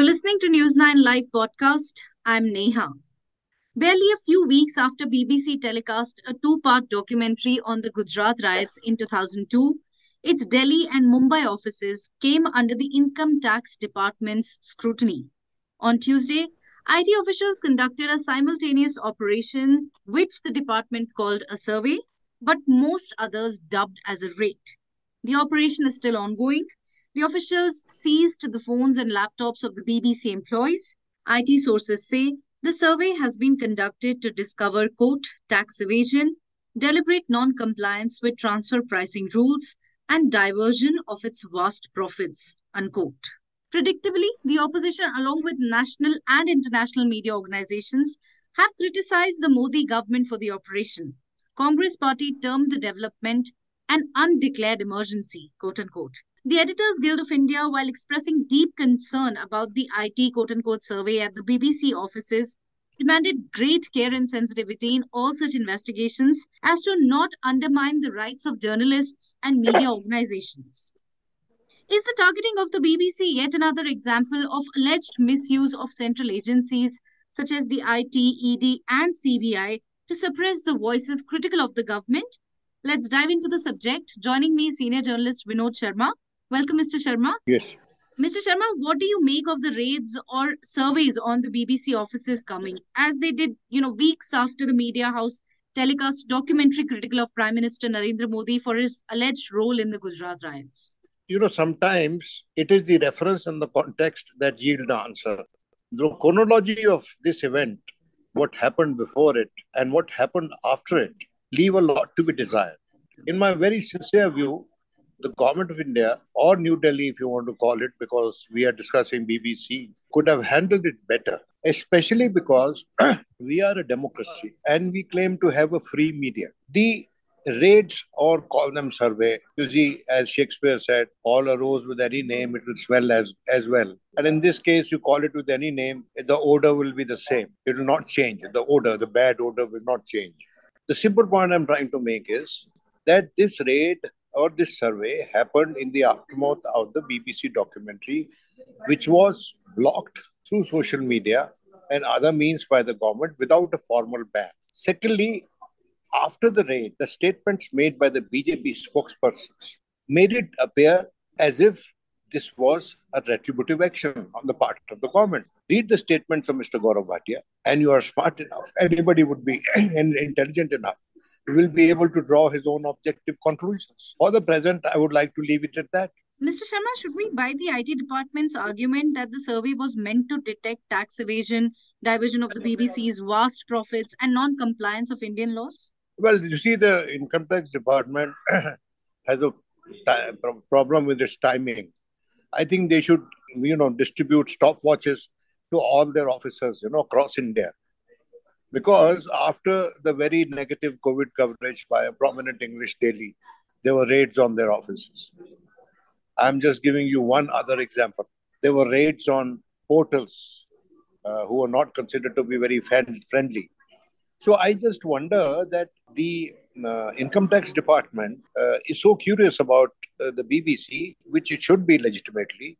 You're listening to News 9 Live podcast. I'm Neha. Barely a few weeks after BBC telecast a two part documentary on the Gujarat riots in 2002, its Delhi and Mumbai offices came under the Income Tax Department's scrutiny. On Tuesday, IT officials conducted a simultaneous operation, which the department called a survey, but most others dubbed as a raid. The operation is still ongoing the officials seized the phones and laptops of the BBC employees. IT sources say the survey has been conducted to discover, quote, tax evasion, deliberate non compliance with transfer pricing rules, and diversion of its vast profits, unquote. Predictably, the opposition, along with national and international media organizations, have criticized the Modi government for the operation. Congress party termed the development an undeclared emergency, quote unquote. The Editors Guild of India, while expressing deep concern about the IT quote unquote survey at the BBC offices, demanded great care and sensitivity in all such investigations as to not undermine the rights of journalists and media organizations. Is the targeting of the BBC yet another example of alleged misuse of central agencies such as the IT, ED, and CBI to suppress the voices critical of the government? Let's dive into the subject. Joining me, senior journalist Vinod Sharma, Welcome, Mr. Sharma. Yes. Mr. Sharma, what do you make of the raids or surveys on the BBC offices coming, as they did, you know, weeks after the media house telecast documentary critical of Prime Minister Narendra Modi for his alleged role in the Gujarat riots? You know, sometimes it is the reference and the context that yield the answer. The chronology of this event, what happened before it and what happened after it, leave a lot to be desired. In my very sincere view, the government of India or New Delhi, if you want to call it, because we are discussing BBC, could have handled it better, especially because we are a democracy and we claim to have a free media. The raids or call them survey, you see, as Shakespeare said, all arose with any name, it will smell as, as well. And in this case, you call it with any name, the odor will be the same. It will not change. The odor, the bad odor will not change. The simple point I'm trying to make is that this raid or this survey happened in the aftermath of the BBC documentary, which was blocked through social media and other means by the government without a formal ban. Secondly, after the raid, the statements made by the BJP spokespersons made it appear as if this was a retributive action on the part of the government. Read the statements of Mr. Gaurav Bhatia, and you are smart enough. Anybody would be intelligent enough will be able to draw his own objective conclusions. For the present, I would like to leave it at that. Mr. Sharma, should we buy the IT department's argument that the survey was meant to detect tax evasion, diversion of the BBC's vast profits, and non compliance of Indian laws? Well, you see, the income tax department has a problem with its timing. I think they should, you know, distribute stopwatches to all their officers, you know, across India because after the very negative COVID coverage by a prominent English daily, there were raids on their offices. I'm just giving you one other example. There were raids on portals uh, who are not considered to be very friendly. So I just wonder that the uh, income tax department uh, is so curious about uh, the BBC, which it should be legitimately,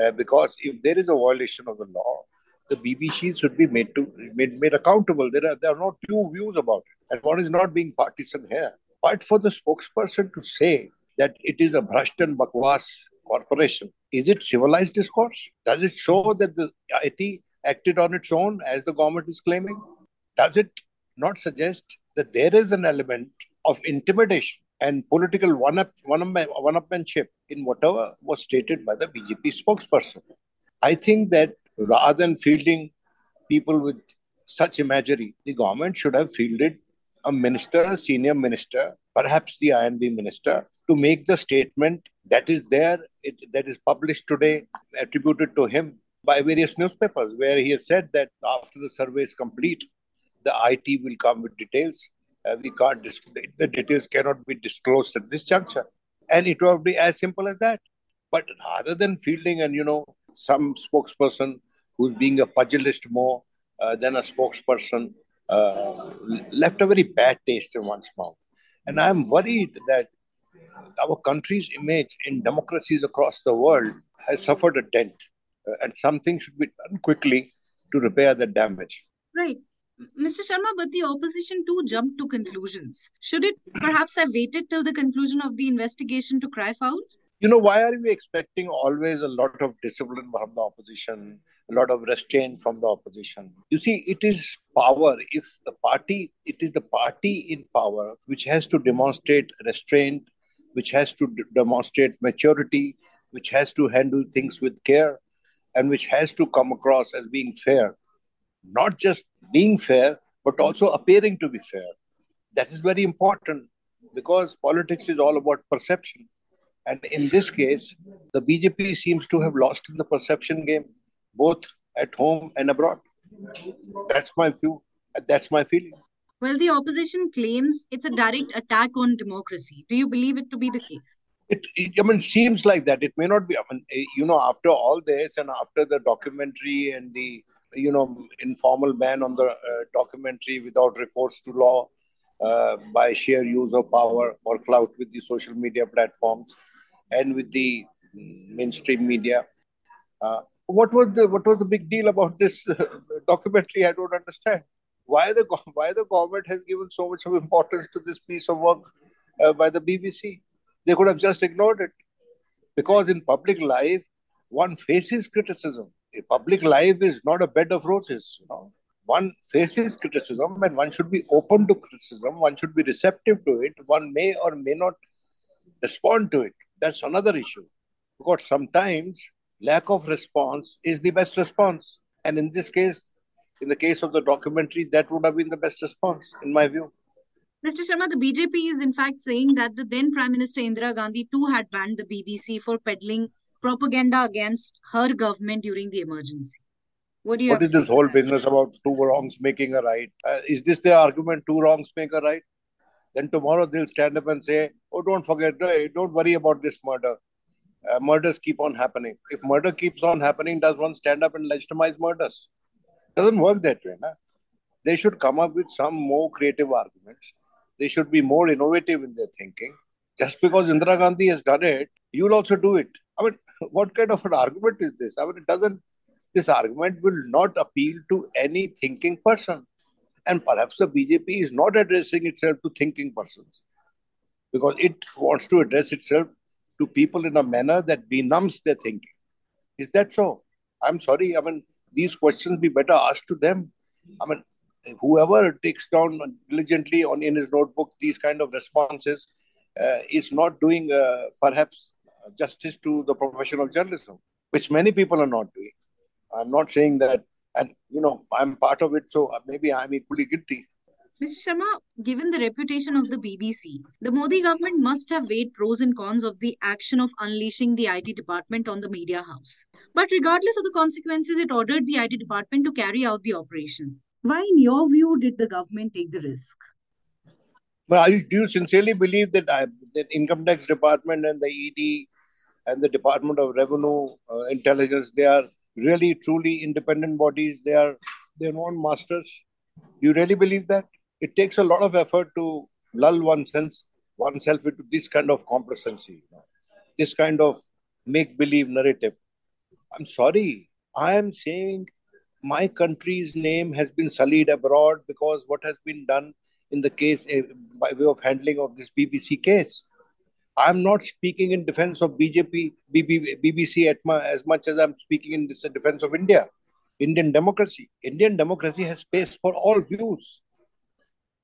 uh, because if there is a violation of the law, the BBC should be made to made, made accountable. There are there are not two views about it, and one is not being partisan here. But for the spokesperson to say that it is a bhrasht and bakwas corporation, is it civilized discourse? Does it show that the IT acted on its own, as the government is claiming? Does it not suggest that there is an element of intimidation and political one-up, one-upmanship in whatever was stated by the BJP spokesperson? I think that rather than fielding people with such imagery, the government should have fielded a minister, a senior minister, perhaps the I&B minister, to make the statement that is there, it, that is published today, attributed to him by various newspapers, where he has said that after the survey is complete, the IT will come with details. Uh, we can't disclose, the details cannot be disclosed at this juncture. And it will be as simple as that. But rather than fielding and, you know, some spokesperson who's being a pugilist more uh, than a spokesperson uh, left a very bad taste in one's mouth. And I'm worried that our country's image in democracies across the world has suffered a dent. uh, and something should be done quickly to repair the damage. Right. Mr. Sharma, but the opposition too jumped to conclusions. Should it perhaps have waited till the conclusion of the investigation to cry foul? You know, why are we expecting always a lot of discipline from the opposition, a lot of restraint from the opposition? You see, it is power. If the party, it is the party in power which has to demonstrate restraint, which has to d- demonstrate maturity, which has to handle things with care, and which has to come across as being fair not just being fair, but also appearing to be fair. That is very important because politics is all about perception. And in this case, the BJP seems to have lost in the perception game, both at home and abroad. That's my view. That's my feeling. Well, the opposition claims it's a direct attack on democracy. Do you believe it to be the case? It, it, I mean, seems like that. It may not be. I mean, eh, you know, after all this and after the documentary and the you know, informal ban on the uh, documentary without recourse to law uh, by sheer use of power or clout with the social media platforms and with the mainstream media. Uh, what was the what was the big deal about this uh, documentary? I don't understand. Why the why the government has given so much of importance to this piece of work uh, by the BBC? They could have just ignored it, because in public life, one faces criticism a public life is not a bed of roses. You know, one faces criticism, and one should be open to criticism. One should be receptive to it. One may or may not respond to it. That's another issue, because sometimes lack of response is the best response. And in this case, in the case of the documentary, that would have been the best response, in my view. Mr. Sharma, the BJP is in fact saying that the then Prime Minister Indira Gandhi too had banned the BBC for peddling propaganda against her government during the emergency. What do you? What is this whole that? business about two wrongs making a right? Uh, is this the argument? Two wrongs make a right. Then tomorrow they'll stand up and say, "Oh, don't forget, don't worry about this murder. Uh, murders keep on happening. If murder keeps on happening, does one stand up and legitimize murders? Doesn't work that way. Na? They should come up with some more creative arguments. They should be more innovative in their thinking. Just because Indira Gandhi has done it, you'll also do it. I mean, what kind of an argument is this? I mean, it doesn't, this argument will not appeal to any thinking person. And perhaps the BJP is not addressing itself to thinking persons because it wants to address itself to people in a manner that benumbs their thinking. Is that so? I'm sorry. I mean, these questions be better asked to them. I mean, whoever takes down diligently on in his notebook these kind of responses uh, is not doing uh, perhaps justice to the profession of journalism, which many people are not doing. I'm not saying that, and you know, I'm part of it, so maybe I'm equally guilty. Mr. Sharma, given the reputation of the BBC, the Modi government must have weighed pros and cons of the action of unleashing the IT department on the media house. But regardless of the consequences, it ordered the IT department to carry out the operation. Why, in your view, did the government take the risk? But do you sincerely believe that, I, that income tax department and the ED and the Department of Revenue, uh, Intelligence, they are really truly independent bodies. They are their own masters. Do you really believe that? It takes a lot of effort to lull oneself, oneself into this kind of complacency, this kind of make believe narrative. I'm sorry. I am saying my country's name has been sullied abroad because what has been done in the case eh, by way of handling of this BBC case. I'm not speaking in defense of BJP, BBC my, as much as I'm speaking in defense of India, Indian democracy. Indian democracy has space for all views.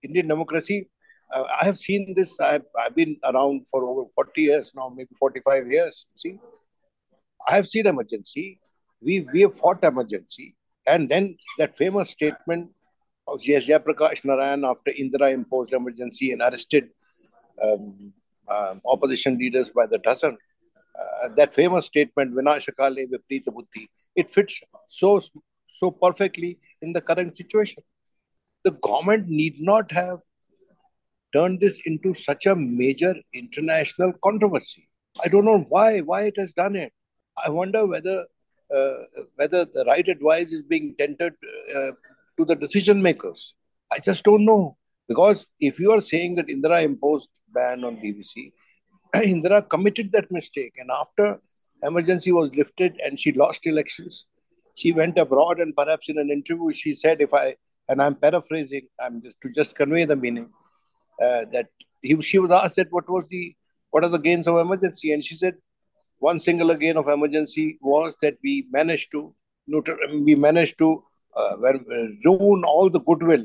Indian democracy, uh, I have seen this. I've, I've been around for over 40 years now, maybe 45 years. See, I have seen emergency. We we have fought emergency, and then that famous statement of J.S. Jayaprakash Narayan after Indira imposed emergency and arrested um, um, opposition leaders by the dozen. Uh, that famous statement, Vinashakale Viprita Buddhi, it fits so, so perfectly in the current situation. The government need not have turned this into such a major international controversy. I don't know why, why it has done it. I wonder whether uh, whether the right advice is being tendered uh, to the decision makers. I just don't know. Because if you are saying that Indira imposed ban on BBC, Indira committed that mistake. And after emergency was lifted and she lost elections. She went abroad and perhaps in an interview she said, if I, and I'm paraphrasing, I'm just to just convey the meaning, uh, that he, she was asked that what was the, what are the gains of emergency? And she said, one single gain of emergency was that we managed to, we managed to uh, ruin all the goodwill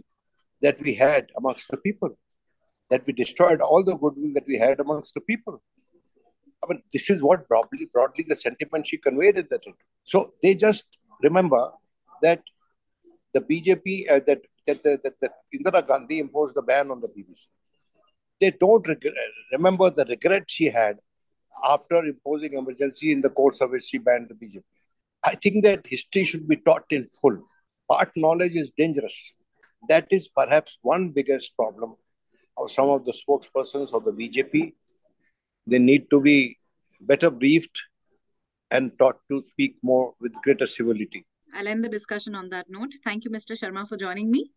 that we had amongst the people, that we destroyed all the goodwill that we had amongst the people. I mean, this is what broadly, broadly the sentiment she conveyed in that. So they just remember that the BJP, uh, that, that, that, that, that Indira Gandhi imposed the ban on the BBC. They don't regret, remember the regret she had after imposing emergency in the course of which she banned the BJP. I think that history should be taught in full. Part knowledge is dangerous. That is perhaps one biggest problem of some of the spokespersons of the BJP they need to be better briefed and taught to speak more with greater civility. I'll end the discussion on that note. Thank you, Mr. Sharma, for joining me.